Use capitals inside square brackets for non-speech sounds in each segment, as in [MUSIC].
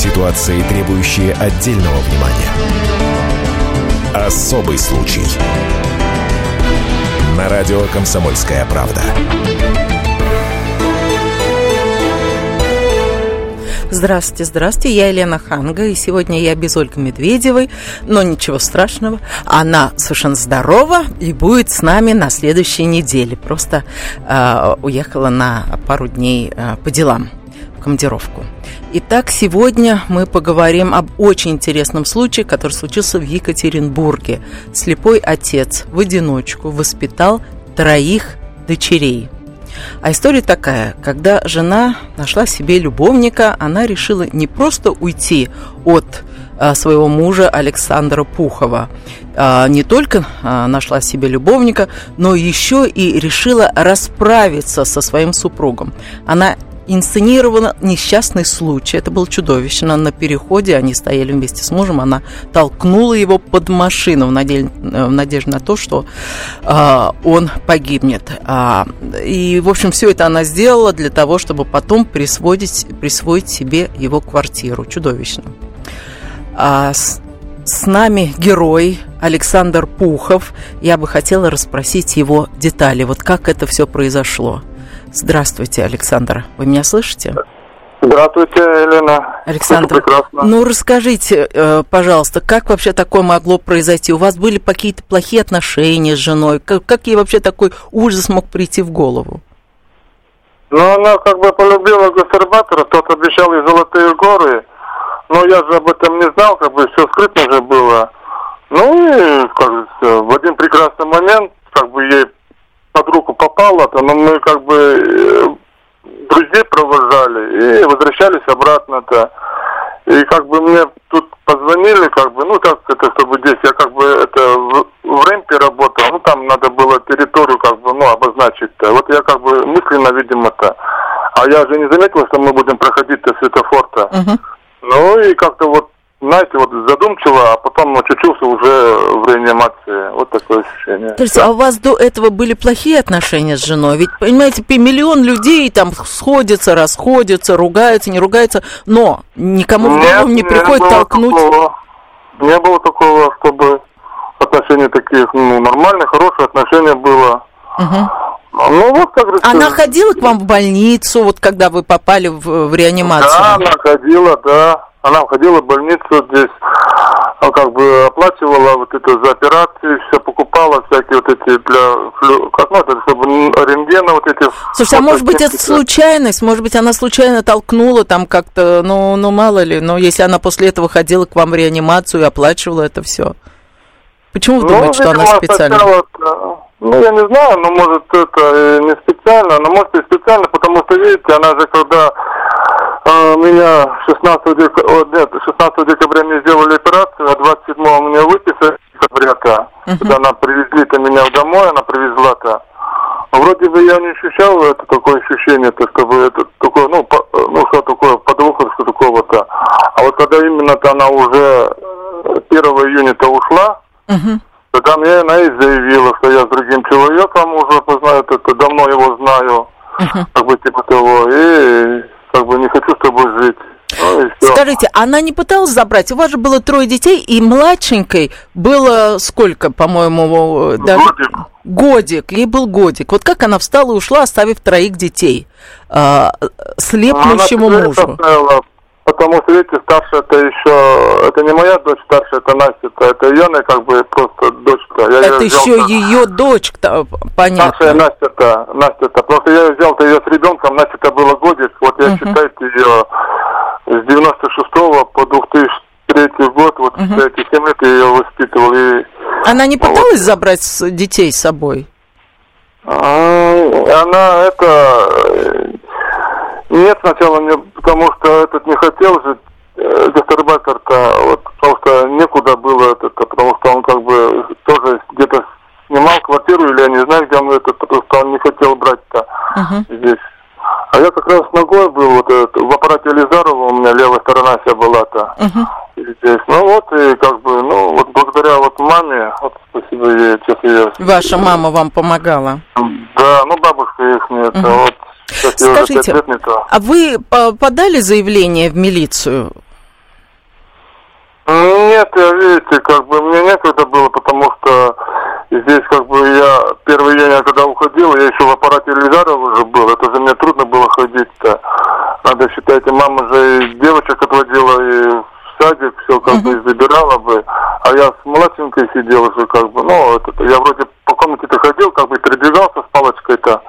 Ситуации, требующие отдельного внимания. Особый случай. На радио «Комсомольская правда». Здравствуйте, здравствуйте, я Елена Ханга, и сегодня я без Ольги Медведевой, но ничего страшного, она совершенно здорова и будет с нами на следующей неделе. Просто э, уехала на пару дней э, по делам командировку. Итак, сегодня мы поговорим об очень интересном случае, который случился в Екатеринбурге. Слепой отец в одиночку воспитал троих дочерей – а история такая, когда жена нашла себе любовника, она решила не просто уйти от а, своего мужа Александра Пухова. А, не только а, нашла себе любовника, но еще и решила расправиться со своим супругом. Она инсценировано несчастный случай. Это был чудовищно. На переходе они стояли вместе с мужем. Она толкнула его под машину в, надежде, в надежде на то, что э, он погибнет. А, и, в общем, все это она сделала для того, чтобы потом присвоить, присвоить себе его квартиру. Чудовищно. А, с, с нами герой Александр Пухов. Я бы хотела расспросить его детали. Вот как это все произошло. Здравствуйте, Александр. Вы меня слышите? Здравствуйте, Елена. Александр, ну расскажите, э, пожалуйста, как вообще такое могло произойти? У вас были какие-то плохие отношения с женой? Как, как ей вообще такой ужас мог прийти в голову? Ну, она как бы полюбила гастарбатора, тот обещал ей золотые горы, но я же об этом не знал, как бы все скрытно же было. Ну и как, в один прекрасный момент, как бы ей под руку попало-то, но мы как бы э, друзей провожали и возвращались обратно-то. И как бы мне тут позвонили, как бы, ну так это чтобы здесь, я как бы это в, в Рэмпе работал, ну там надо было территорию как бы, ну обозначить-то. Вот я как бы мысленно, видимо-то. А я же не заметил, что мы будем проходить-то светофор-то. Uh-huh. Ну и как-то вот знаете, вот задумчиво, а потом очутился уже в реанимации. Вот такое ощущение. То есть, а у вас до этого были плохие отношения с женой? Ведь, понимаете, миллион людей там сходятся, расходятся, ругаются, не ругаются, но никому в голову не приходит не толкнуть. Такого, не было такого, чтобы отношения таких, ну, нормальные, хорошие отношения было. Угу. Ну, вот как Она ходила к вам в больницу, вот когда вы попали в, в реанимацию? Да, она ходила, да. Она уходила в больницу здесь, а как бы оплачивала вот это за операции, все покупала всякие вот эти для, как ну, это, чтобы рентгена вот эти. Слушай, а может быть это случайность, может быть она случайно толкнула там как-то, ну, ну мало ли, но если она после этого ходила к вам в реанимацию и оплачивала это все. Почему вы ну, думаете, что она специально? Сначала, ну, я не знаю, но может это не специально, но может и специально, потому что, видите, она же когда меня 16 декабря, нет, 16 декабря мне сделали операцию, а 27 меня выписали декабря-то. Uh-huh. Когда она привезли-то меня домой, она привезла-то. Вроде бы я не ощущал это такое ощущение, то чтобы это такое, ну, по, ну что такое, подвоха, что такого-то. А вот когда именно-то она уже 1 июня-то ушла, uh-huh. тогда мне она и заявила, что я с другим человеком уже познаю, это давно его знаю, uh-huh. как бы типа того, и как бы не хочу с тобой жить. Ну, Скажите, она не пыталась забрать? У вас же было трое детей, и младшенькой было сколько, по-моему, даже... Годик. Годик, ей был годик. Вот как она встала и ушла, оставив троих детей, э, слепнущему она мужу? Оставила, потому что, видите, старшая это еще, это не моя дочь старшая, это Настя, это ее, как бы просто дочка. Я это ее еще ее дочь-то, понятно. Старшая Настя-то, Настя-то, просто я взял-то ее с ребенком, Настя-то было годик, вот я uh-huh. считайте ее с 96 по 2003 год, вот uh-huh. считайте, 7 лет я ее воспитывал. И, Она не пыталась вот. забрать детей с собой? А, она это нет, сначала мне, потому что этот не хотел жить, э, гастарбайтер-то, вот, потому что некуда было это, потому что он как бы тоже где-то снимал квартиру, или я не знаю, где он это, потому что он не хотел брать-то uh-huh. здесь. А я как раз ногой был, вот этот, в аппарате Лизарова у меня левая сторона вся была-то. Uh-huh. Здесь. Ну вот, и как бы, ну, вот благодаря вот маме, вот спасибо ей, честно я... Ваша мама вам помогала? Да, ну бабушка их нет, uh-huh. вот Скажите, а вы подали заявление в милицию? Нет, я, видите, как бы мне некогда было, потому что здесь как бы я 1 июня, когда уходил, я еще в аппарате Эльвизарова уже был, это же мне трудно было ходить-то. Надо, считайте, мама же и девочек отводила, и в садик все как бы забирала бы, а я с младшенькой сидел уже как бы, ну, это, я вроде по комнате-то ходил, как бы передвигался с палочкой-то.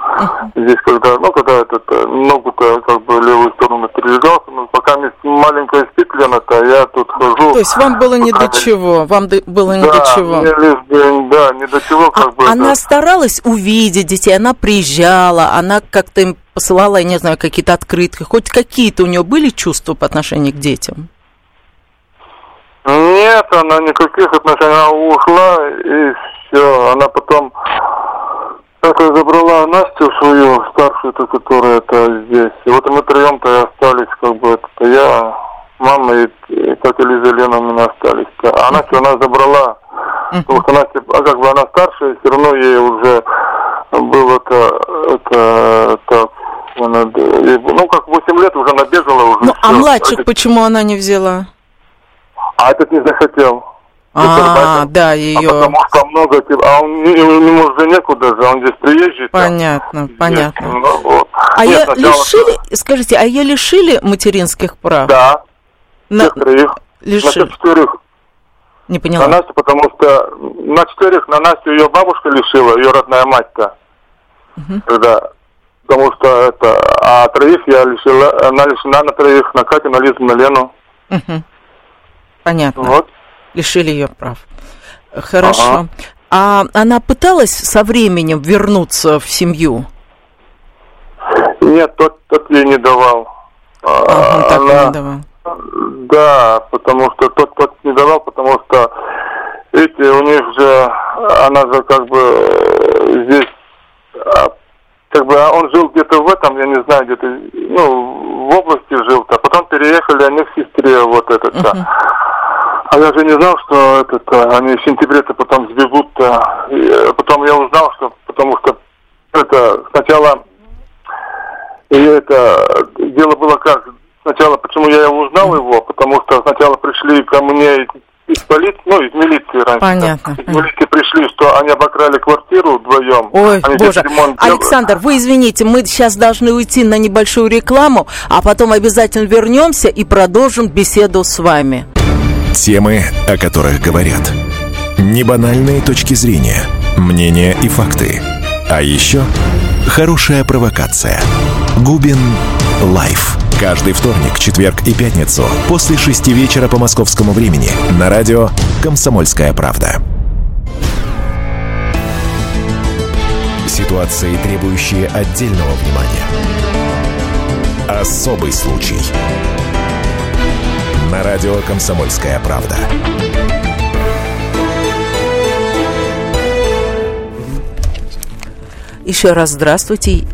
Здесь когда, ну, когда этот, э, ногу-то как бы левую сторону передвигался, ну, пока мне маленькая спит Лена-то, я тут хожу. То есть вам было не до чего, вам до- было не да, до чего. мне лишь бы, да, не до чего, как А бы. она это- старалась увидеть детей, она приезжала, она как-то им посылала, я не знаю, какие-то открытки, хоть какие-то у нее были чувства по отношению к детям? Нет, она никаких отношений, она ушла и все. Она потом это забрала Настю свою старшую, ту, которая это здесь. И вот мы троем-то и остались, как бы это я, мама и, и Лиза Лена у меня остались. А она забрала, потому что Настя, а как бы она старшая, все равно ей уже было это, это так, она, ну как 8 лет уже набегала уже. Ну, а младших Этот- почему она не взяла? а этот не захотел. А, да, А ее. потому что много, типа, а он не, ему уже некуда же, он здесь приезжий. там. Понятно, Здесь, понятно. ну, вот. А Нет, ее сначала- лишили, скажите, а ее лишили материнских прав? Да, На- всех троих. На четверых. Не На поняла. Настю, потому что на четверых на Настю ее бабушка лишила, ее родная мать-то. Тогда. Потому что это, а троих я лишила, она лишена на троих, на Катю, на Лизу, на Лену. Мгм. Понятно. Вот. Лишили ее прав. Хорошо. Ага. А она пыталась со временем вернуться в семью? Нет, тот, тот ей не давал. А, Ага, так и она- не давал. Да, потому что тот, тот не давал, потому что эти у них же, она же как бы э, здесь, а, как бы а он жил где-то в этом, я не знаю, где-то, ну, в области жил-то, а потом переехали они к сестре, вот этот-то. Мгм. А я же не знал, что этот, а, они в сентябре-то потом сбегут-то. И, э, потом я узнал, что потому что это сначала и это дело было как сначала, почему я узнал его, потому что сначала пришли ко мне из полиции, ну, из милиции раньше. Понятно, Из понятно. милиции пришли, что они обокрали квартиру вдвоем. Ой, они здесь боже. Александр, вы извините, мы сейчас должны уйти на небольшую рекламу, а потом обязательно вернемся и продолжим беседу с вами. Темы, о которых говорят. Небанальные точки зрения, мнения и факты. А еще хорошая провокация. Губин Live. Каждый вторник, четверг и пятницу после шести вечера по московскому времени на радио «Комсомольская правда». Ситуации, требующие отдельного внимания. Особый случай. На радио «Комсомольская правда». Еще раз здравствуйте.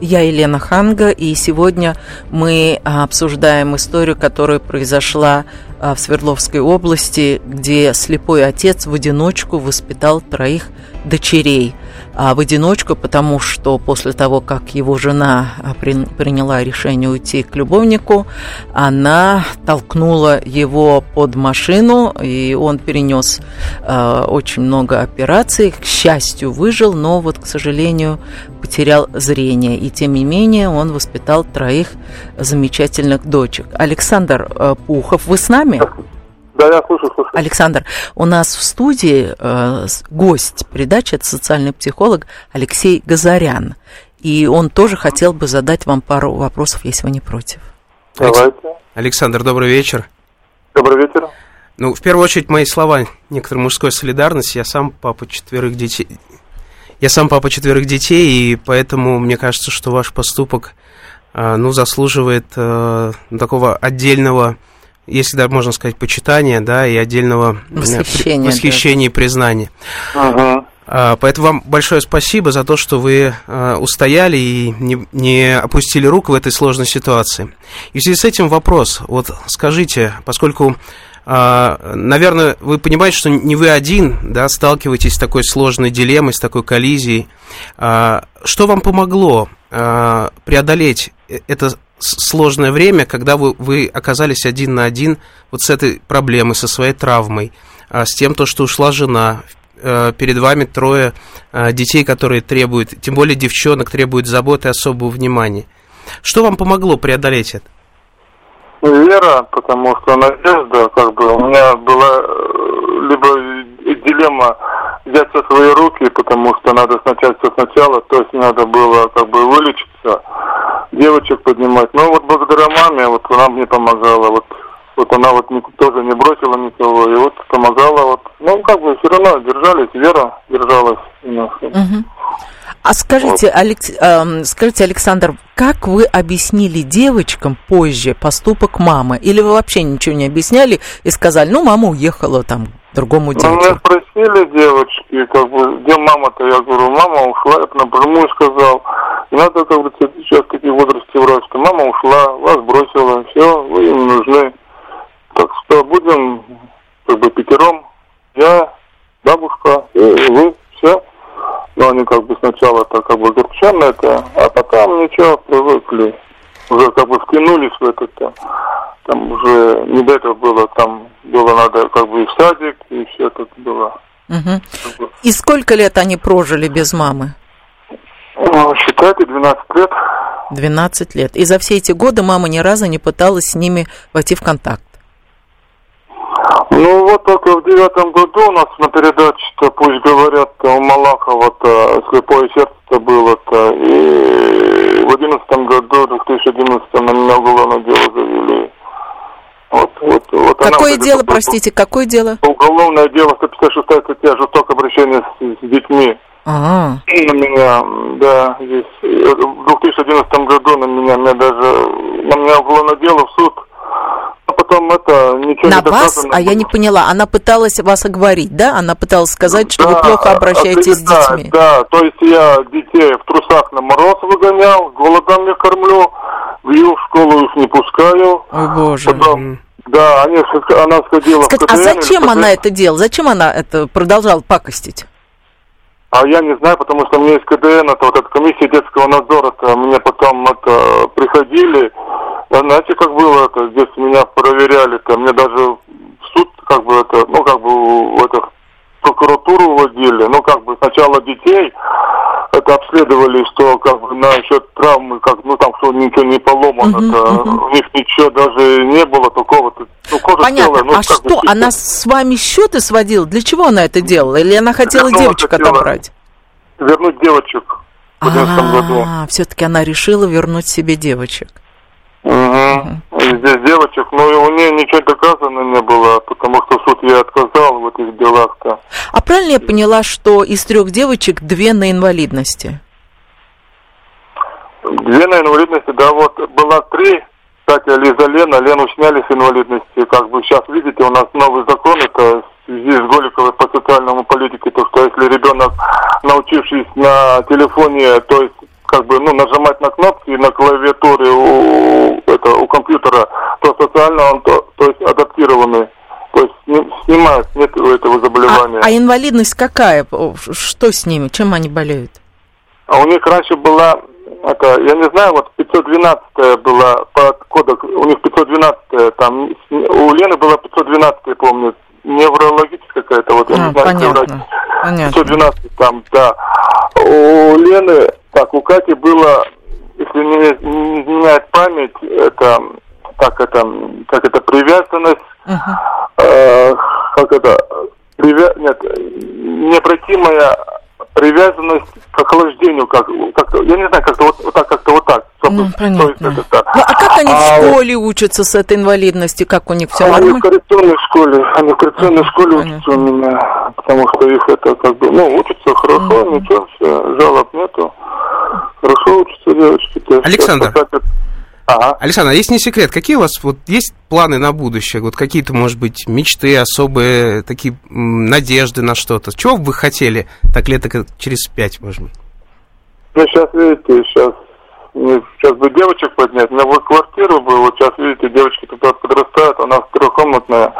Я Елена Ханга, и сегодня мы а, обсуждаем историю, которая произошла а, в Свердловской области, где слепой отец в одиночку воспитал троих дочерей. А в одиночку, потому что после того, как его жена а, при- приняла решение уйти к любовнику, она толкнула его под машину, и он перенес э, очень много операций. К счастью, выжил, но вот, к сожалению, потерял зрение. И тем не менее, он воспитал троих замечательных дочек. Александр Пухов, вы с нами? Да, я слушаю, слушаю. Александр, у нас в студии э, гость передачи, это социальный психолог Алексей Газарян. И он тоже хотел бы задать вам пару вопросов, если вы не против. Давайте. Александр, добрый вечер. Добрый вечер. Ну, в первую очередь, мои слова некоторой мужской солидарности. Я сам папа четверых детей. Я сам папа четверых детей, и поэтому мне кажется, что ваш поступок, а, ну, заслуживает э, такого отдельного, если да, можно сказать, почитания, да, и отдельного э, Восхищения, при- восхищения и признания. Угу. А, Поэтому вам большое спасибо за то, что вы а, устояли и не, не опустили рук в этой сложной ситуации. И в связи с этим вопрос. Вот скажите, поскольку, а, наверное, вы понимаете, что не вы один да, сталкиваетесь с такой сложной дилеммой, с такой коллизией. А, Что вам помогло преодолеть э- это, сложное время, когда вы, вы оказались один на один вот с этой проблемой, со своей травмой, а, с тем, то, что ушла жена, э, перед вами трое а, детей, которые требуют, тем более девчонок, требуют заботы особого внимания. Что вам помогло преодолеть это? Вера, потому что надежда, как бы, у меня была э, либо дилемма взять в свои руки, потому что надо начать все сначала, то есть надо было как бы вылечиться, девочек поднимать. Но вот благодаря маме, вот она мне помогала, вот, вот она вот не, тоже не бросила никого, и вот помогала, вот, ну как бы все равно держались, вера держалась у нас. Угу. А скажите, Алекс, э, скажите, Александр, как вы объяснили девочкам позже поступок мамы? Или вы вообще ничего не объясняли и сказали, ну, мама уехала там другому Ну, дяде? меня спросили девочки, как бы, где мама-то? Я говорю, мама ушла, я напрямую сказал. Не надо, как говорится, сейчас такие возрасте врать, что мама ушла, вас бросила, все, вы им нужны. Так что будем, как бы, пятером, я, бабушка, и вы, все. Но они как бы сначала так как бы огорченно это, а потом ничего, привыкли. Уже как бы втянулись в это -то. Там уже не до этого было, там было надо как бы и в садик, и все это было. Как бы, И сколько лет они прожили без мамы? ну, считайте, 12 лет. 12 лет. И за все эти годы мама ни разу не пыталась с ними войти в контакт. Ну вот только в девятом году у нас на передаче-то, пусть говорят, у Малахова-то слепое сердце было-то, и в одиннадцатом году, в 2011 на меня уголовное дело завели. Вот, вот, вот она Какое это дело, такое простите, какое дело? Уголовное дело 156 статья жестокое обращение с, с детьми. А, На меня, да, здесь в 2011 году на меня, меня даже, на меня уголовное дело в суд. А потом это ничего на не вас? А я не поняла. Она пыталась вас оговорить, да? Она пыталась сказать, что вы Да, плохо обращаетесь с детьми. Да, то есть я детей в трусах на мороз выгонял, голодом не кормлю, в ее школу их не пускаю. Ой, боже. Потом, да, они, она сходила Скажите, в а КТН, зачем или она это делала? Зачем она это продолжала пакостить? А я не знаю, потому что мне из КДН, это вот эта комиссия детского надзора, -то, мне потом это приходили, А знаете, как было это, здесь меня проверяли-то, мне даже в суд, как бы это, ну, как бы в это, прокуратуру вводили, ну, как бы сначала детей это обследовали, что как бы насчет травмы, как, ну, там, что ничего не поломано, Мгм, -то, мгм. у них ничего даже не было такого, -то. ну, кожа Понятно. целая, ну, а бы что, чисто. она с вами счеты сводила? Для чего она это делала? Или она хотела Вернула, девочек хотела. отобрать? Вернуть девочек в 11 году. А, все-таки она решила вернуть себе девочек. Угу. Здесь девочек, но и у нее ничего доказано не было, потому что суд ей отказал в этих делах-то. А правильно я поняла, что из трех девочек две на инвалидности? Две на инвалидности, да, вот была три, кстати, Лиза Лена, Лену сняли с инвалидности, как бы сейчас видите, у нас новый закон, это в связи с Голиковой по социальному политике, то, что если ребенок, научившись на телефоне, то есть как бы, ну, нажимать на кнопки на клавиатуре у, это, у компьютера, то социально он, то, то есть адаптированный, то есть сни- снимает, нет этого А, заболевания. а инвалидность какая? Что с ними? Чем они болеют? А у них раньше была, это, я не знаю, вот 512 была по кодек, у них 512 там, у Лены была 512 я помню, неврологическая какая-то, вот, я А, не знаю, понятно. Понятно. 512 там, да. У Лены, так, у Кати было, если не, изменяет память, это, так это, как это, привязанность, Мгм. э, как это, привя... нет, необратимая привязанность к охлаждению, как, как я не знаю, как-то вот, вот так, как-то вот так. Ну, То есть понятно. это, да. Ну, а как они А в вот- школе учатся с этой инвалидностью? Как у них все Они в нормально? коррекционной школе, они в коррекционной Ага, школе понятно. учатся у меня, потому что их это как бы, ну, учатся хорошо, Мгм. ничего, все, жалоб нету. Хорошо учатся девочки. Александр. Ага. Александр, а есть не секрет, какие у вас вот есть планы на будущее? Вот какие-то, может быть, мечты, особые такие надежды на что-то? Чего бы вы хотели так лет так, через пять, может быть? Ну, сейчас, видите, сейчас, сейчас бы девочек поднять, на вот квартиру бы, вот сейчас, видите, девочки тут подрастают, она трехкомнатная,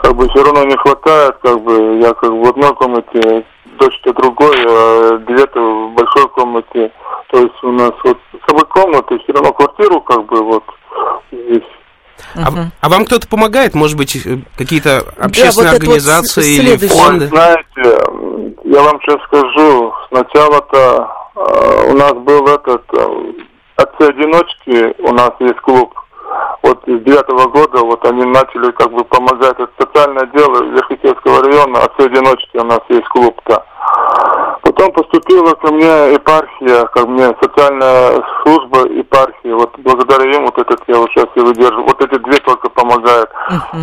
как бы все равно не хватает, как бы, я как бы в одной комнате, дочь-то другой, а две-то в большой комнате, то есть у нас вот свои комнаты, все равно квартиру как бы вот здесь. А, а вам кто-то помогает? Может быть, э, какие-то общественные вот это вот организации с- или фонды? Ой, знаете, я вам сейчас скажу, сначала-то э, у нас был этот, э, отцы-одиночки, у нас есть клуб, вот с девятого года вот они начали как бы помогать, это социальное дело Верхотурского района, отцы-одиночки у нас есть клуб-то. Потом поступила ко мне епархия, ко мне социальная служба епархии. Вот благодаря им вот этот я вот сейчас и выдерживаю. Вот эти две только помогают.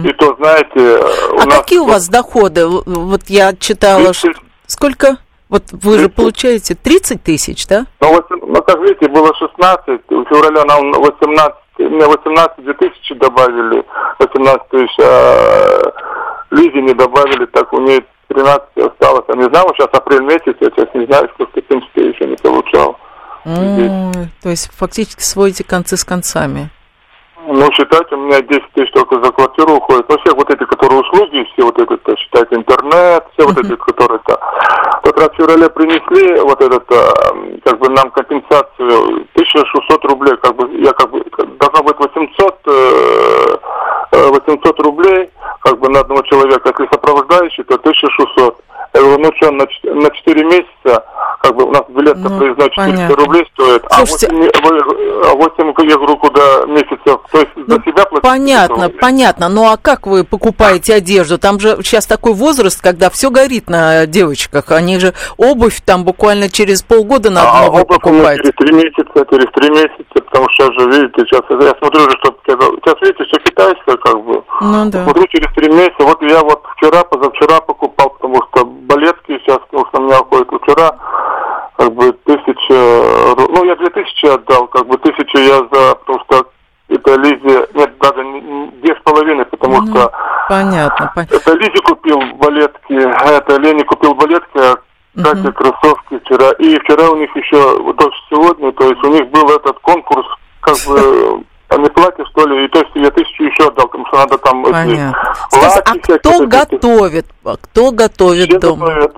И то, знаете, у А нас... какие у вас доходы? Вот я читала, что... 30. Сколько? Вот вы же 30. получаете 30 тысяч, да? Ну, вот, ну, как видите, было 16, в феврале нам 18, мне 18 две тысячи добавили, 18 тысяч, а Лизе не добавили, так у нее 13 осталось. Я не знаю, сейчас апрель месяц, я сейчас не знаю, сколько, в еще не получал. М, То есть фактически сводите концы с концами. Ну, считайте, у меня 10 тысяч только за квартиру уходит. Ну, все вот эти, которые услуги, все вот это, то, считайте, интернет, все вот эти, которые-то. Как раз в феврале принесли вот этот, а, как бы нам компенсацию 1600 рублей, как бы, я как бы, должно быть 800, э, э, 800 рублей, как бы на одного человека, если сопровождающий, то 1600. Я говорю, ну что, на, на 4 месяца, как бы у нас билет-то Ну, проездной 400 понятно. рублей стоит, Слушайте, а 8, вы- а 8, я говорю, куда месяцев, то есть Ну, за себя платить? понятно, 500 рублей. понятно. Ну а как вы покупаете одежду? Там же сейчас такой возраст, когда все горит на девочках. Они же обувь там буквально через полгода надо А новую меня покупать. через три месяца, через три месяца, потому что сейчас же, видите, сейчас я смотрю уже, что сейчас, видите, все китайское, как бы. Ну да. Смотрю через три месяца. Вот я вот вчера, позавчера покупал, потому что балетки сейчас, потому что у меня уходит вчера, как бы тысяча, ну я две тысячи отдал, как бы тысячу я за, потому что это Лизе, нет, даже две с половиной, потому Ну, что Понятно. пон- это Лизе купил балетки, это Лене купил балетки, а Кате кроссовки вчера. И вчера у них еще, вот сегодня, то есть у них был этот конкурс, как бы, они платье, что ли, и то есть я тысячу еще отдал, потому что надо там Понятно. Скажите, а кто готовит? А Кто готовит Все дома? готовят.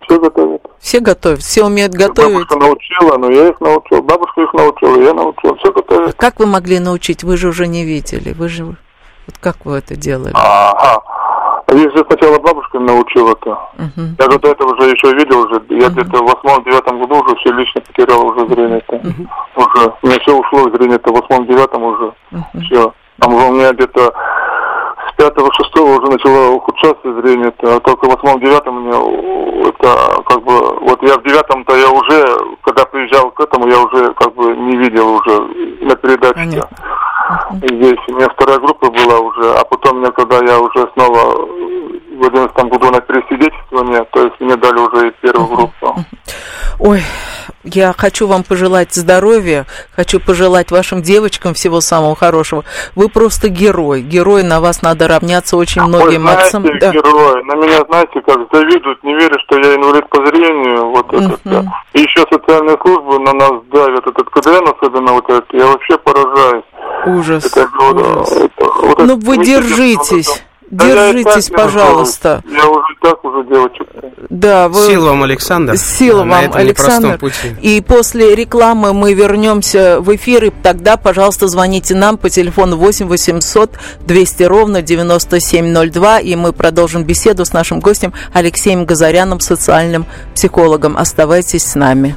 Все готовят. Все готовят, все умеют готовить. Бабушка научила, но я их научил. Бабушка их научила, я научил. Все готовят. Как вы могли научить? Вы же уже не видели. Вы же... Вот как вы это делали? Ага. А же сначала бабушка научила-то. Мгм. Я же до этого уже еще видел уже. Я где-то в восьмом-девятом году уже все лично потерял уже зрение-то. Уже. У меня все ушло зрение-то в восьмом-девятом уже. Все. Там уже у меня где-то с пятого-шестого уже начало ухудшаться зрение-то. А только в восьмом-девятом у меня э, это как бы... Вот я в девятом-то я уже, когда приезжал к этому, я уже как бы не видел уже на передаче. Понятно. Здесь у меня вторая группа была уже, а потом мне, когда я уже снова в одиннадцатом году на пересвидетельствование, то есть мне дали уже и первую группу. Ой, я хочу вам пожелать здоровья, хочу пожелать вашим девочкам всего самого хорошего. Вы просто герой. Герой, на вас надо равняться очень многим Ой, знаете, отцам. Да. герой, на меня, знаете, как завидуют, не верят, что я инвалид по зрению, вот это. И еще социальные службы на нас давят, этот КДН особенно вот это, я вообще поражаюсь. Ужас. Это, вот, ужас. это, вот Ну это вы держитесь. Да Держитесь, так пожалуйста. Я уже так уже девочек. Да, вы... Сил вам, Александр. Сила на вам, этом Александр. пути. И после рекламы мы вернемся в эфир, и тогда, пожалуйста, звоните нам по телефону 8 800 200 ровно 9702, и мы продолжим беседу с нашим гостем Алексеем Газаряном, социальным психологом. Оставайтесь с нами.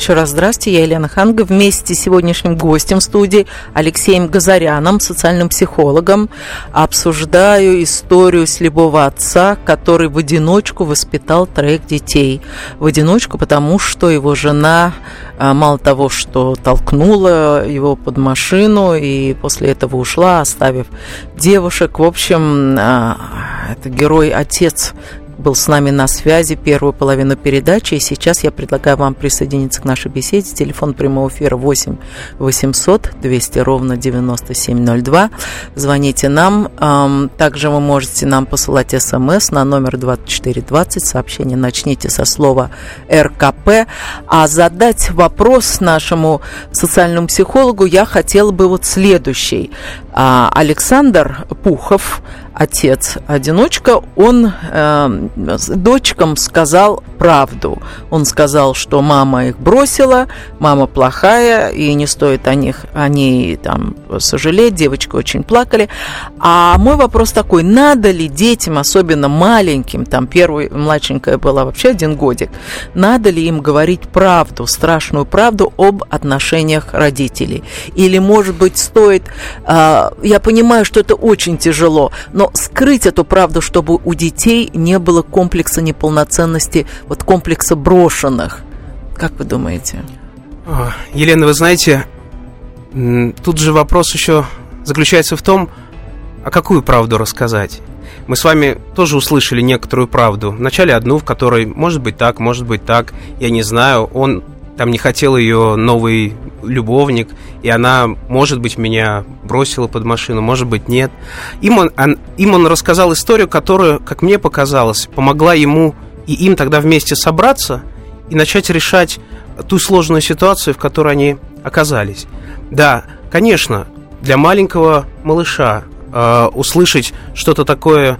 Еще раз здрасте, я Елена Ханга. Вместе с сегодняшним гостем студии Алексеем Газаряном, социальным психологом, обсуждаю историю слепого отца, который в одиночку воспитал троих детей. В одиночку, потому что его жена а, мало того, что толкнула его под машину и после этого ушла, оставив девушек. В общем, а, это герой-отец был с нами на связи первую половину передачи. И сейчас я предлагаю вам присоединиться к нашей беседе. Телефон прямого эфира 8 800 200 ровно 9702. Звоните нам. Также вы можете нам посылать смс на номер 2420. Сообщение начните со слова РКП. А задать вопрос нашему социальному психологу я хотела бы вот следующий. А, Александр Пухов, отец-одиночка, он э, дочкам сказал правду. Он сказал, что мама их бросила, мама плохая, и не стоит о них, о ней там сожалеть, девочки очень плакали. А мой вопрос такой, надо ли детям, особенно маленьким, там первая младшенькая была вообще один годик, надо ли им говорить правду, страшную правду об отношениях родителей? Или, может быть, стоит, э, я понимаю, что это очень тяжело, но скрыть эту правду, чтобы у детей не было комплекса неполноценности, вот комплекса брошенных. Как вы думаете? Елена, вы знаете, тут же вопрос еще заключается в том, а какую правду рассказать? Мы с вами тоже услышали некоторую правду. Вначале одну, в которой может быть так, может быть так, я не знаю. Он там не хотел ее новый любовник, и она, может быть, меня бросила под машину, может быть, нет. Им он, он, им он рассказал историю, которая, как мне показалось, помогла ему и им тогда вместе собраться и начать решать ту сложную ситуацию, в которой они оказались. Да, конечно, для маленького малыша э, услышать что-то такое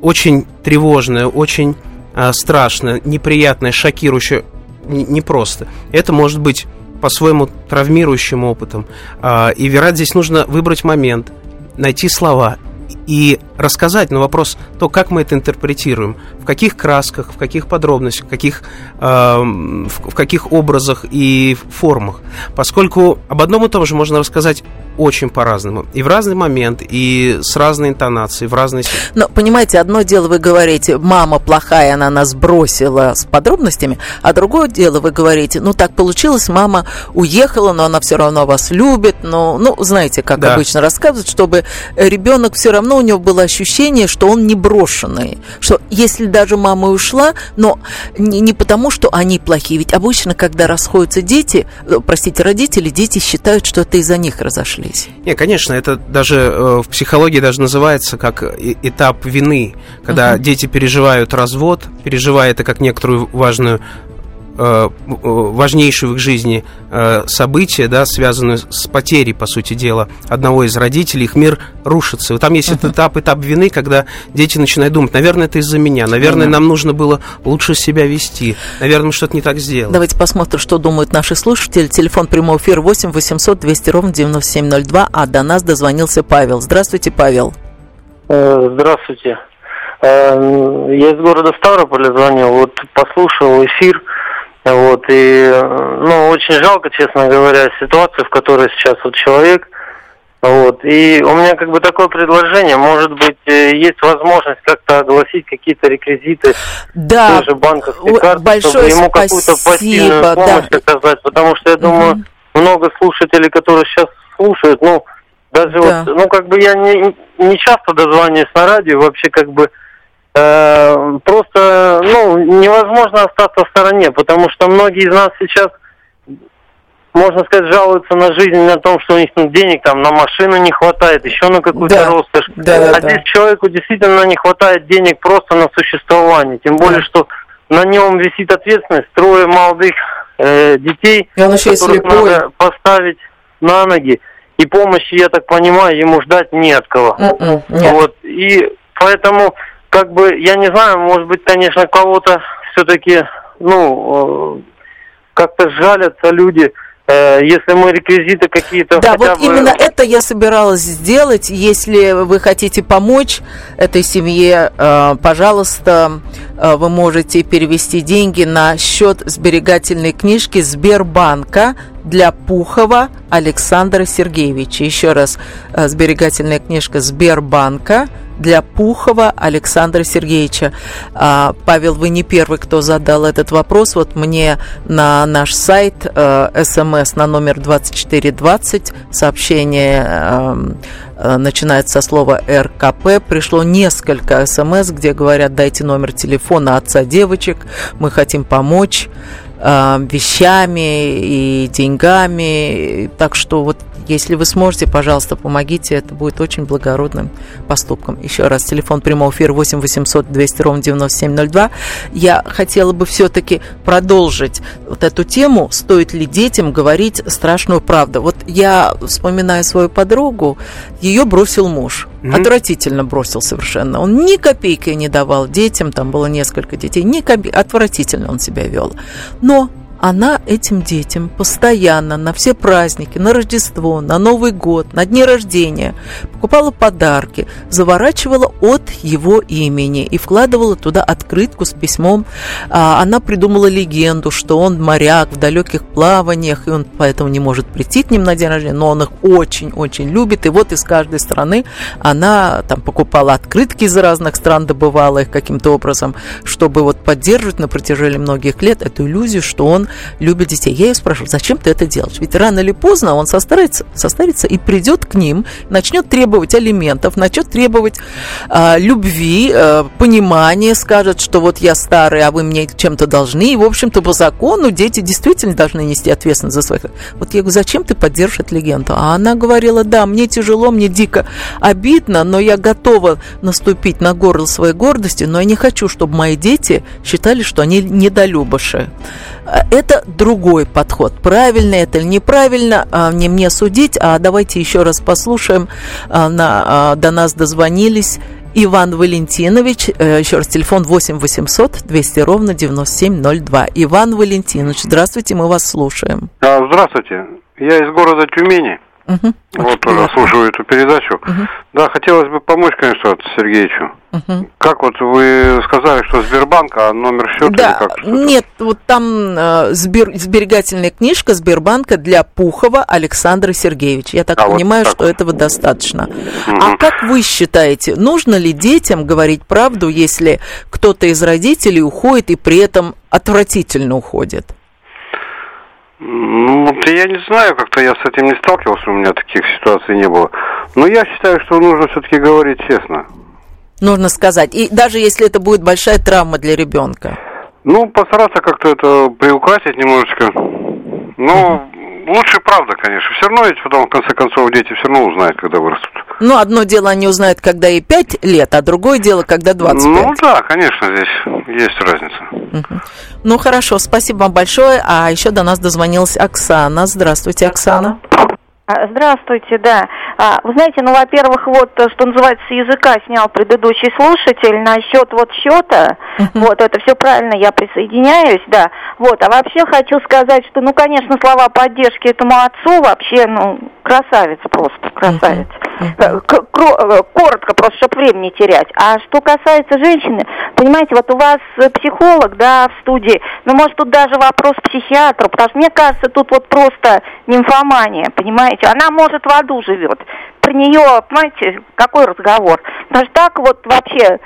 очень тревожное, очень э, страшное, неприятное, шокирующее, непросто. Не Это может быть по-своему травмирующим опытом. Э, и, вероятно, здесь нужно выбрать момент, найти слова и рассказать на вопрос то, как мы это интерпретируем, в каких красках, в каких подробностях, в каких, э, в каких образах и формах. Поскольку об одном и том же можно рассказать очень по-разному. И в разный момент, и с разной интонацией, в разной... Но, понимаете, одно дело вы говорите, мама плохая, она нас бросила с подробностями, а другое дело вы говорите, ну, так получилось, мама уехала, но она все равно вас любит, но, ну, знаете, как да. обычно рассказывают, чтобы ребенок все равно, у него было ощущение, что он не брошенный, что если даже мама ушла, но не, не потому, что они плохие, ведь обычно, когда расходятся дети, э, простите, родители, дети считают, что это из-за них разошлись разошлись. Не, конечно, это даже э, в психологии даже называется как этап вины, когда uh-huh. дети переживают развод, переживая это как некоторую важную Э, важнейшее в их жизни э, событие, да, связанное с потерей, по сути дела, одного из родителей, их мир рушится. Вот там есть uh-huh. этот этап, этап вины, когда дети начинают думать, наверное, это из-за меня, наверное, uh-huh. нам нужно было лучше себя вести, наверное, мы что-то не так сделали. Давайте посмотрим, что думают наши слушатели. Телефон прямого эфира 8 800 200 ровно 9702, а до нас дозвонился Павел. Здравствуйте, Павел. Э, здравствуйте. Я из города Ставрополя звонил, вот послушал эфир, вот, и, ну, очень жалко, честно говоря, ситуацию, в которой сейчас вот человек, вот, и у меня как бы такое предложение, может быть, э, есть возможность как-то огласить какие-то реквизиты да, той же банковской карты, большое чтобы ему какую-то пассивную помощь да. оказать, потому что я думаю, угу. много слушателей, которые сейчас слушают, ну, даже да. вот, ну, как бы я не, не часто дозваниваюсь на радио, вообще как бы Э, просто невозможно остаться в стороне, потому что многие из нас сейчас, можно сказать, жалуются на жизнь, на том, что у них ну, денег там на машину не хватает, еще на какую-то да. роскошь. Да, да, а да. здесь человеку действительно не хватает денег просто на существование. Тем более, да. что на нем висит ответственность трое молодых э, детей, которых надо поставить на ноги. И помощи, я так понимаю, ему ждать не от кого. М-м, вот. И поэтому как бы, я не знаю, может быть, конечно, кого-то все-таки, ну, э, как-то жалятся люди, Э, если мы реквизиты какие-то... Да, вот бы... именно это я собиралась сделать. Если вы хотите помочь этой семье, э, пожалуйста, вы можете перевести деньги на счет сберегательной книжки Сбербанка для Пухова Александра Сергеевича. Еще раз, сберегательная книжка Сбербанка – для Пухова Александра Сергеевича. А, Павел, вы не первый, кто задал этот вопрос. Вот мне на наш сайт э, смс на номер 2420 сообщение эм, э, начинается со слова РКП. Пришло несколько смс, где говорят, дайте номер телефона отца девочек, мы хотим помочь э, вещами и деньгами. Так что вот если вы сможете, пожалуйста, помогите, это будет очень благородным поступком. Еще раз, телефон прямого эфира 8 800 200 ровно 9702. Я хотела бы все-таки продолжить вот эту тему, стоит ли детям говорить страшную правду. Вот я вспоминаю свою подругу, ее бросил муж. Mm-hmm. Отвратительно бросил совершенно. Он ни копейки не давал детям, там было несколько детей, ни копейки, отвратительно он себя вел. Но она этим детям постоянно на все праздники, на Рождество, на Новый год, на дни рождения покупала подарки, заворачивала от его имени и вкладывала туда открытку с письмом. А, она придумала легенду, что он моряк в далеких плаваниях, и он поэтому не может прийти к ним на день рождения, но он их очень-очень любит. И вот из каждой страны она там покупала открытки из разных стран, добывала их каким-то образом, чтобы вот поддерживать на протяжении многих лет эту иллюзию, что он любит детей. Я ее спрашиваю, зачем ты это делаешь? Ведь рано или поздно он состарится, состарится и придет к ним, начнет требовать алиментов, начнет требовать э, любви, э, понимания, скажет, что вот я старый, а вы мне чем-то должны. И, в общем-то, по закону дети действительно должны нести ответственность за своих. Вот я говорю, зачем ты поддерживаешь эту легенду? А она говорила, да, мне тяжело, мне дико обидно, но я готова наступить на горло своей гордости, но я не хочу, чтобы мои дети считали, что они недолюбыши. Это другой подход. Правильно это или неправильно, а, не мне судить, а давайте еще раз послушаем. А, на, а, до нас дозвонились Иван Валентинович, э, еще раз, телефон 8 800 200 ровно 9702. Иван Валентинович, здравствуйте, мы вас слушаем. Здравствуйте, я из города Тюмени. Угу. Вот тоже слушаю эту передачу. Угу. Да, хотелось бы помочь, конечно, Сергеевичу. Угу. Как вот вы сказали, что Сбербанк, а номер счета да, как? Нет, вот там э, сбер, сберегательная книжка Сбербанка для Пухова Александра Сергеевича. Я так а понимаю, вот так. что этого достаточно. Угу. А как вы считаете, нужно ли детям говорить правду, если кто-то из родителей уходит и при этом отвратительно уходит? Ну, я не знаю, как-то я с этим не сталкивался, у меня таких ситуаций не было. Но я считаю, что нужно все-таки говорить честно. Нужно сказать. И даже если это будет большая травма для ребенка. Ну, постараться как-то это приукрасить немножечко. Но лучше правда, конечно. Все равно ведь потом, в конце концов, дети все равно узнают, когда вырастут. Ну, одно дело они узнают, когда ей 5 лет, а другое дело, когда 25. Ну да, конечно, здесь есть разница. Угу. Ну, хорошо, спасибо вам большое. А еще до нас дозвонилась Оксана. Здравствуйте, Оксана. А, здравствуйте, да. А, вы знаете, ну, во-первых, вот, э, что называется, языка снял предыдущий слушатель насчет вот счета. Вот, это все правильно, я присоединяюсь, да. Вот, а вообще хочу сказать, что, ну, конечно, слова поддержки этому отцу вообще, ну, красавец просто, красавец. Э, э, коротко, просто, чтобы время не терять. А что касается женщины, понимаете, вот у вас психолог, да, в студии, ну, может, тут даже вопрос психиатру, потому что мне кажется, тут вот просто нимфомания, понимаете, она, может, в аду живет. Про нее, понимаете, какой разговор? Даже так вот вообще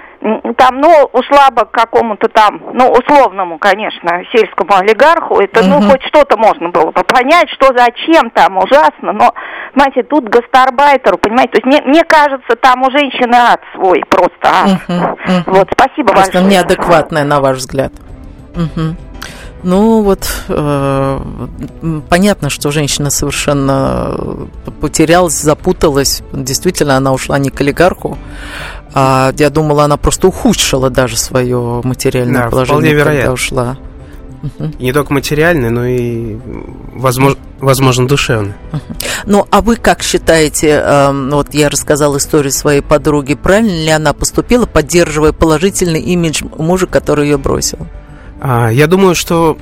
там, ну, ушла бы к какому-то там, ну, условному, конечно, сельскому олигарху, это, угу. ну, хоть что-то можно было бы понять, что зачем там, ужасно, но, понимаете, тут гастарбайтеру, понимаете, то есть мне, мне кажется, там у женщины ад свой просто ад. Угу, угу. Вот, спасибо просто большое. неадекватная, на ваш взгляд. Угу. Ну вот э, понятно, что женщина совершенно потерялась, запуталась. Действительно, она ушла не к олигарху, а я думала, она просто ухудшила даже свое материальное да, положение, когда вероятно. ушла. И не только материальное, но и, возможно, возможно душевное. Ну, а вы как считаете, э, вот я рассказала историю своей подруги, правильно ли она поступила, поддерживая положительный имидж мужа, который ее бросил? А, я думаю, что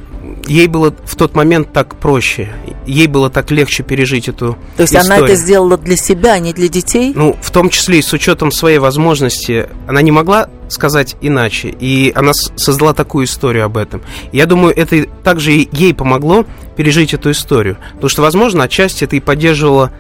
ей было в тот момент так проще, ей было так легче пережить эту То есть историю. она это сделала для себя, а не для детей? Ну, в том числе и с учетом своей возможности, она не могла сказать иначе, и она создала такую историю об этом. Я думаю, это также ей помогло пережить эту историю, потому что, возможно, отчасти это и поддерживало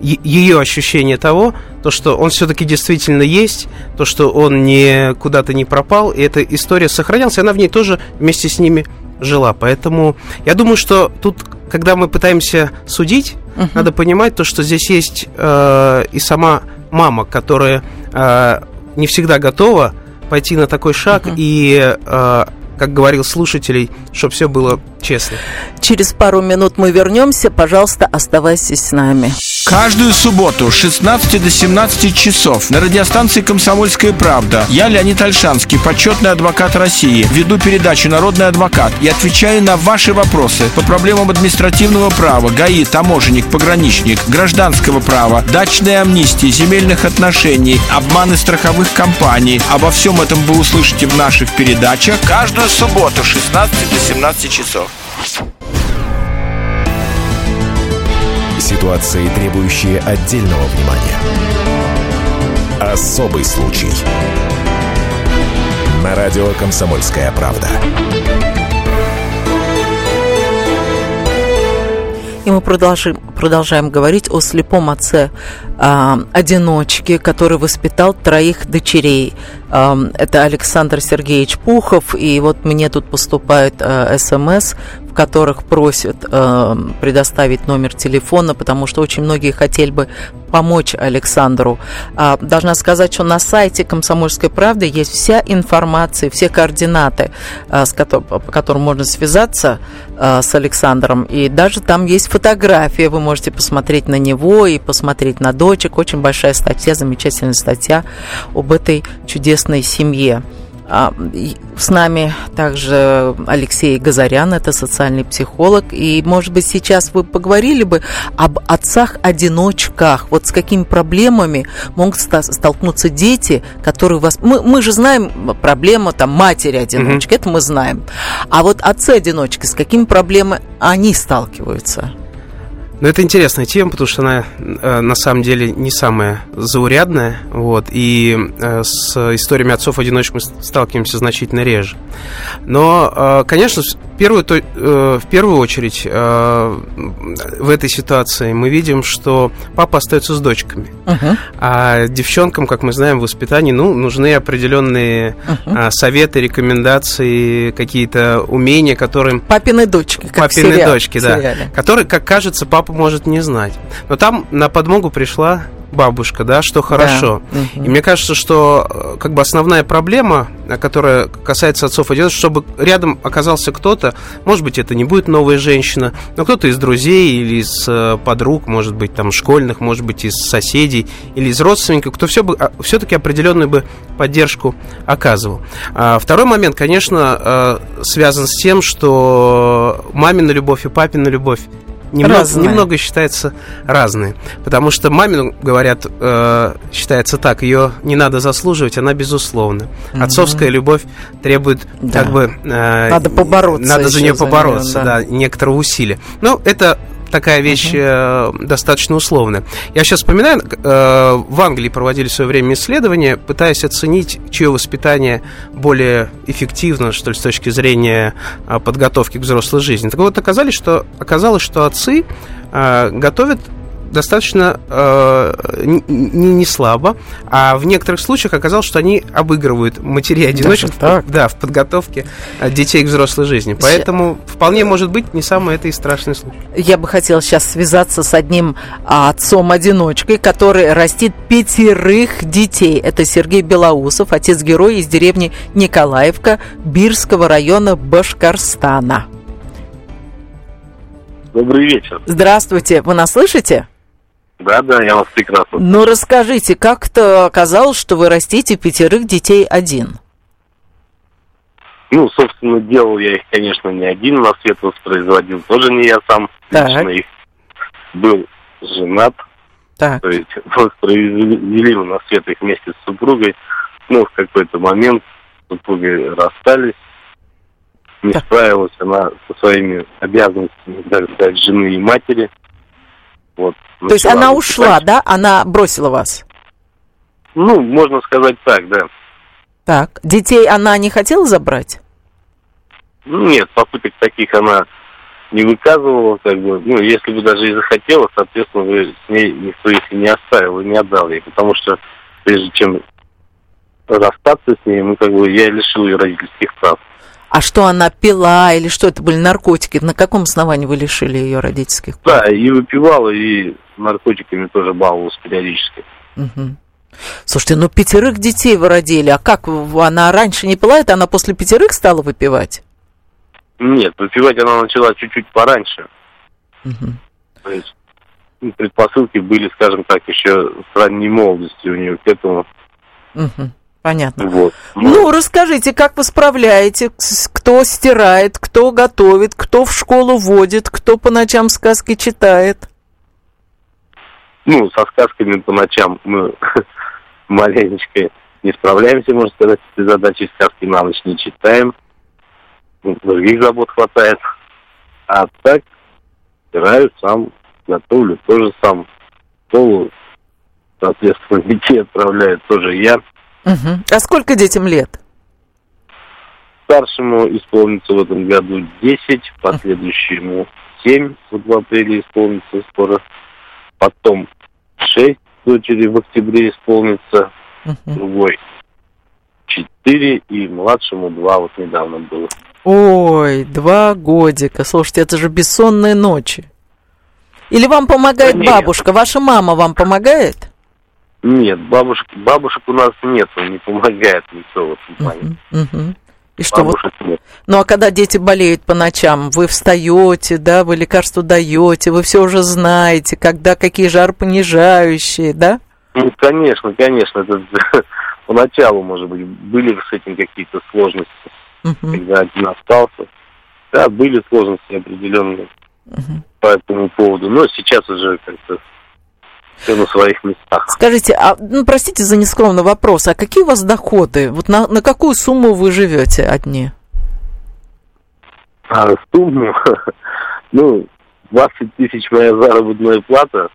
ее ощущение того, то, что он все-таки действительно есть, то, что он не куда-то не пропал, и эта история сохранялась, и она в ней тоже вместе с ними жила. Поэтому я думаю, что тут, когда мы пытаемся судить, uh-huh. надо понимать то, что здесь есть э, и сама мама, которая э, не всегда готова пойти на такой шаг uh-huh. и э, как говорил слушателей, чтобы все было честно. Через пару минут мы вернемся. Пожалуйста, оставайтесь с нами. Каждую субботу с 16 до 17 часов на радиостанции «Комсомольская правда» я, Леонид Альшанский, почетный адвокат России, веду передачу «Народный адвокат» и отвечаю на ваши вопросы по проблемам административного права, ГАИ, таможенник, пограничник, гражданского права, дачной амнистии, земельных отношений, обманы страховых компаний. Обо всем этом вы услышите в наших передачах каждую субботу с 16 до 17 часов. Ситуации, требующие отдельного внимания. Особый случай. На радио «Комсомольская правда». И мы продолжим, продолжаем говорить о слепом отце э, одиночке, который воспитал троих дочерей. Э, это Александр Сергеевич Пухов. И вот мне тут поступает э, смс которых просят э, предоставить номер телефона, потому что очень многие хотели бы помочь Александру. А, должна сказать, что на сайте «Комсомольской правды» есть вся информация, все координаты, а, с которым, по которым можно связаться а, с Александром. И даже там есть фотография, вы можете посмотреть на него и посмотреть на дочек. Очень большая статья, замечательная статья об этой чудесной семье. А, с нами также Алексей Газарян, это социальный психолог. И, может быть, сейчас вы поговорили бы об отцах-одиночках. Вот с какими проблемами могут столкнуться дети, которые вас... Мы, мы же знаем проблему там матери-одиночки, mm-hmm. это мы знаем. А вот отцы-одиночки, с какими проблемами они сталкиваются? Ну, это интересная тема, потому что она э, на самом деле не самая заурядная, вот, и э, с историями отцов-одиночек мы сталкиваемся значительно реже. Но, э, конечно, первую, то, э, в первую очередь э, в этой ситуации мы видим, что папа остается с дочками, uh-huh. а девчонкам, как мы знаем, в воспитании ну, нужны определенные uh-huh. э, советы, рекомендации, какие-то умения, которым... Папины дочки, как Папины сериал, дочки, да. Которые, как кажется, папа может не знать. Но там на подмогу пришла бабушка, да, что хорошо. Да. И мне кажется, что э, как бы основная проблема, которая касается отцов и дедов, чтобы рядом оказался кто-то, может быть, это не будет новая женщина, но кто-то из друзей или из э, подруг, может быть, там школьных, может быть, из соседей или из родственников, кто все бы, а, все-таки определенную бы поддержку оказывал. А второй момент, конечно, э, связан с тем, что мамина любовь и папина любовь немного, немного считается разные. Потому что мамину, говорят, э, считается так, ее не надо заслуживать, она безусловна. Угу. Отцовская любовь требует да. как бы... Э, надо побороться. Надо за нее побороться, за нее, да. да, некоторого усилия. Ну, это такая вещь uh-huh. э, достаточно условная. Я сейчас вспоминаю, э, в Англии проводили в свое время исследования, пытаясь оценить, чье воспитание более эффективно, что ли, с точки зрения э, подготовки к взрослой жизни. Так вот, оказалось, что, оказалось, что отцы э, готовят достаточно э, не, не слабо, а в некоторых случаях оказалось, что они обыгрывают матерей одиночек в, да, в подготовке э, детей к взрослой жизни. Поэтому вполне может быть не самый это и страшный случай. Я бы хотела сейчас связаться с одним отцом-одиночкой, который растит пятерых детей. Это Сергей Белоусов, отец-герой из деревни Николаевка Бирского района Башкорстана. Добрый вечер. Здравствуйте. Вы нас слышите? Да, да, я вас прекрасно. Ну, расскажите, как-то оказалось, что вы растите пятерых детей один? Ну, собственно, делал я их, конечно, не один, на свет воспроизводил, тоже не я сам. Так. Лично их был женат. Так. То есть [LAUGHS] воспроизвели на свет их вместе с супругой. Ну, в какой-то момент супруги расстались. не так. справилась она со своими обязанностями, так сказать, жены и матери. Вот, То есть она ушла, да? Она бросила вас? Ну, можно сказать так, да. Так, детей она не хотела забрать? Нет, попыток таких она не выказывала, как бы, ну, если бы даже и захотела, соответственно, бы с ней никто их не оставил и не отдал ей, потому что прежде чем расстаться с ней, ну, как бы, я лишил ее родительских прав. А что она пила или что это были наркотики? На каком основании вы лишили ее родительских прав? Да, и выпивала, и наркотиками тоже баловалась периодически. Угу. Слушайте, ну пятерых детей вы родили, а как она раньше не пила это, она после пятерых стала выпивать? Нет, выпивать она начала чуть-чуть пораньше. Угу. То есть ну, предпосылки были, скажем так, еще с ранней молодости у нее к этому. Угу. Понятно. Вот. Ну, расскажите, как вы справляетесь, кто стирает, кто готовит, кто в школу водит, кто по ночам сказки читает? Ну, со сказками по ночам мы [LAUGHS] маленечко не справляемся, можно сказать, с этой задачей. Сказки на ночь не читаем. Ну, других забот хватает. А так, стираю сам, готовлю тоже сам. Школу, соответственно, [LAUGHS] детей отправляю тоже я. Угу. А сколько детям лет? Старшему исполнится в этом году 10, последующему 7, вот в апреле исполнится скоро. Потом 6 дочери в октябре исполнится, угу. другой 4 и младшему 2 вот недавно было. Ой, два годика. Слушайте, это же бессонные ночи. Или вам помогает да бабушка? Ваша мама вам помогает? Нет, бабушек, бабушек у нас нет, он не помогает никто в этом плане. Uh-huh, uh-huh. И что бабушек вот? Нет. Ну а когда дети болеют по ночам, вы встаете, да, вы лекарство даете, вы все уже знаете, когда какие жар понижающие, да? Ну, конечно, конечно. Это, [LAUGHS] поначалу, может быть, были с этим какие-то сложности угу. когда один остался. Да, были сложности определенные угу. по этому поводу, но сейчас уже как-то все на своих местах. Скажите, а, ну, простите за нескромный вопрос, а какие у вас доходы? Вот на, на какую сумму вы живете одни? А, сумму? [LAUGHS] ну, 20 тысяч моя заработная плата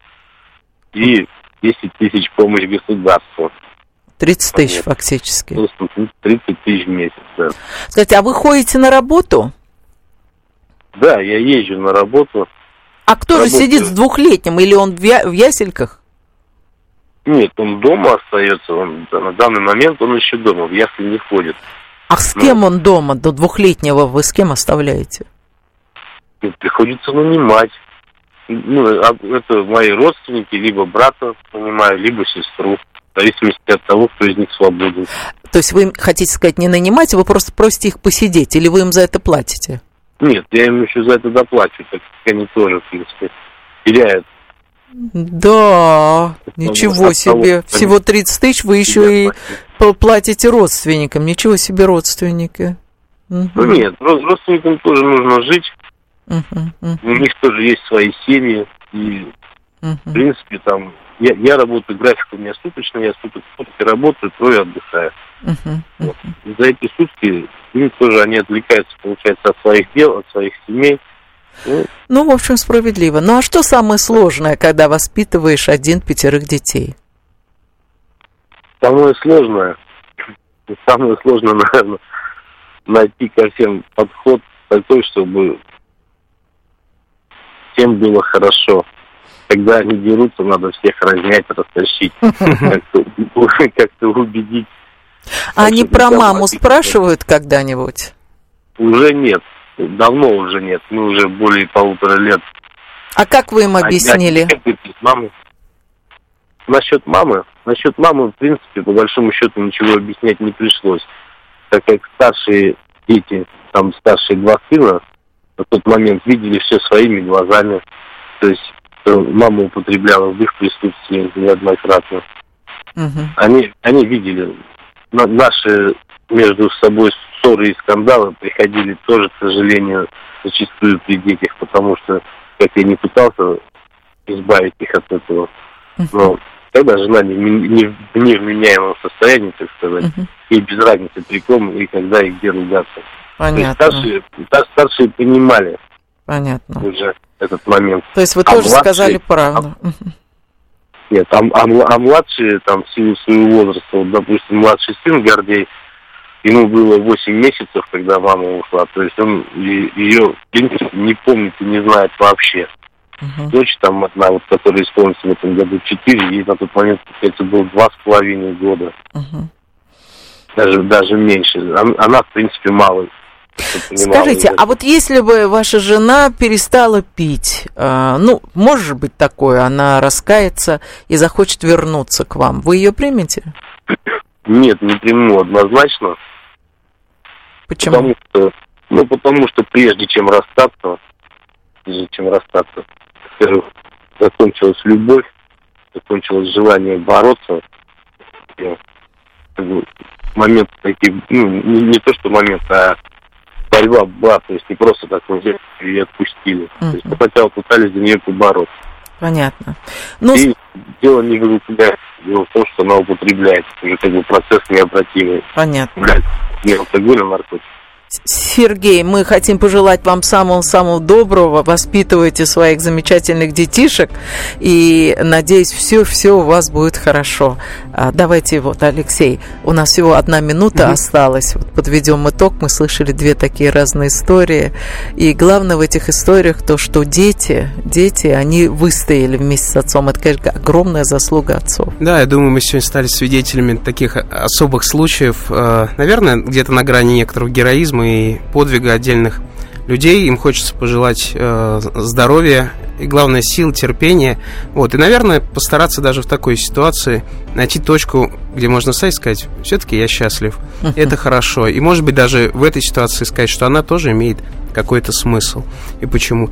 и 10 тысяч помощь государству. 30 тысяч Нет. фактически. 30 тысяч в месяц, да. Скажите, а вы ходите на работу? Да, я езжу на работу. А кто же сидит с двухлетним? Или он в, я, в ясельках? Нет, он дома остается. Он, на данный момент он еще дома, в ясли не ходит. А с кем ну, он дома? До двухлетнего вы с кем оставляете? Приходится нанимать. Ну, а это мои родственники, либо брата нанимаю, либо сестру в зависимости от того, кто из них свободен. То есть вы хотите сказать не нанимать, вы просто просите их посидеть, или вы им за это платите? Нет, я им еще за это доплачиваю, так как они тоже, в принципе, теряют. Да, это ничего себе. Того, Всего 30 тысяч вы еще и платите родственникам. Ничего себе родственники. Угу. Ну нет, родственникам тоже нужно жить. Угу, угу. У них тоже есть свои семьи. И, угу. в принципе, там я, я работаю, график у меня суточный, я суток, сутки работаю, трое отдыхаю. Uh-huh, uh-huh. Вот. За эти сутки им тоже они отвлекаются, получается, от своих дел, от своих семей. Ну, ну, в общем, справедливо. Ну, а что самое сложное, когда воспитываешь один пятерых детей? Самое сложное, [LAUGHS] самое сложное, наверное, найти ко всем подход такой, чтобы всем было хорошо когда они дерутся, надо всех разнять, растащить, [LAUGHS] [LAUGHS] как-то убедить. А они про маму спрашивают когда-нибудь? Уже нет, давно уже нет, мы уже более полутора лет. А как вы им объяснили? Мамы. Насчет мамы, насчет мамы, в принципе, по большому счету ничего объяснять не пришлось, так как старшие дети, там старшие два сына, на тот момент видели все своими глазами. То есть мама употребляла в их присутствии неоднократно. Угу. Они, они видели наши между собой ссоры и скандалы приходили тоже, к сожалению, зачастую при детях, потому что, как я не пытался избавить их от этого, но когда жена не, не в невменяемом состоянии, так сказать, uh-huh. и без разницы при ком и когда и где ругаться. Понятно. Старшие, старшие понимали. Понятно. Уже этот момент. То есть вы а тоже младшие, сказали правду. А, нет, а, а, а младшие, там, в силу своего возраста, вот, допустим, младший сын Гордей, ему было 8 месяцев, когда мама ушла. То есть он ее, в принципе, не помнит и не знает вообще. Uh-huh. Дочь там одна, вот, которая исполнится в этом году 4, ей на тот момент, это было два с половиной года. Uh-huh. Даже, даже меньше. Она, в принципе, мало. Скажите, а вот если бы ваша жена перестала пить, э, ну, может быть такое, она раскается и захочет вернуться к вам, вы ее примете? Нет, не приму однозначно. Почему? Потому что, ну, потому что прежде чем расстаться, прежде чем расстаться, во-первых, закончилась любовь, закончилось желание бороться. Момент такие, ну, не, не то, что момент, а борьба была, то есть не просто так взяли и отпустили. Mm-hmm. То есть сначала пытались за нее побороться. Понятно. Ну, и дело не в тебя, дело в том, что она употребляет. Уже как бы процесс необратимый. Понятно. Блядь, не алкоголь, а наркотик. Сергей, мы хотим пожелать вам самого-самого доброго. Воспитывайте своих замечательных детишек. И надеюсь, все-все у вас будет хорошо. А, давайте вот, Алексей, у нас всего одна минута угу. осталась. Вот подведем итог. Мы слышали две такие разные истории. И главное в этих историях то, что дети, дети, они выстояли вместе с отцом. Это, конечно, огромная заслуга отцов. Да, я думаю, мы сегодня стали свидетелями таких особых случаев. Э, наверное, где-то на грани некоторого героизма и подвига отдельных людей. Им хочется пожелать э, здоровья и, главное, сил, терпения. Вот. И, наверное, постараться даже в такой ситуации найти точку, где можно сказать, сказать все-таки я счастлив. Это хорошо. И, может быть, даже в этой ситуации сказать, что она тоже имеет какой-то смысл. И почему.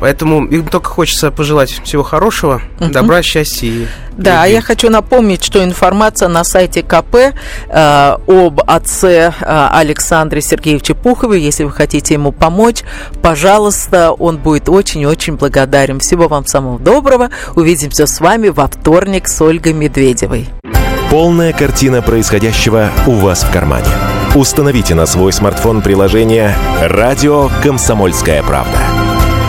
Поэтому им только хочется пожелать всего хорошего, угу. добра, счастья и да, любви. я хочу напомнить, что информация на сайте КП э, об отце э, Александре Сергеевиче Пухове. Если вы хотите ему помочь, пожалуйста, он будет очень-очень благодарен. Всего вам самого доброго. Увидимся с вами во вторник с Ольгой Медведевой. Полная картина происходящего у вас в кармане. Установите на свой смартфон приложение «Радио Комсомольская правда».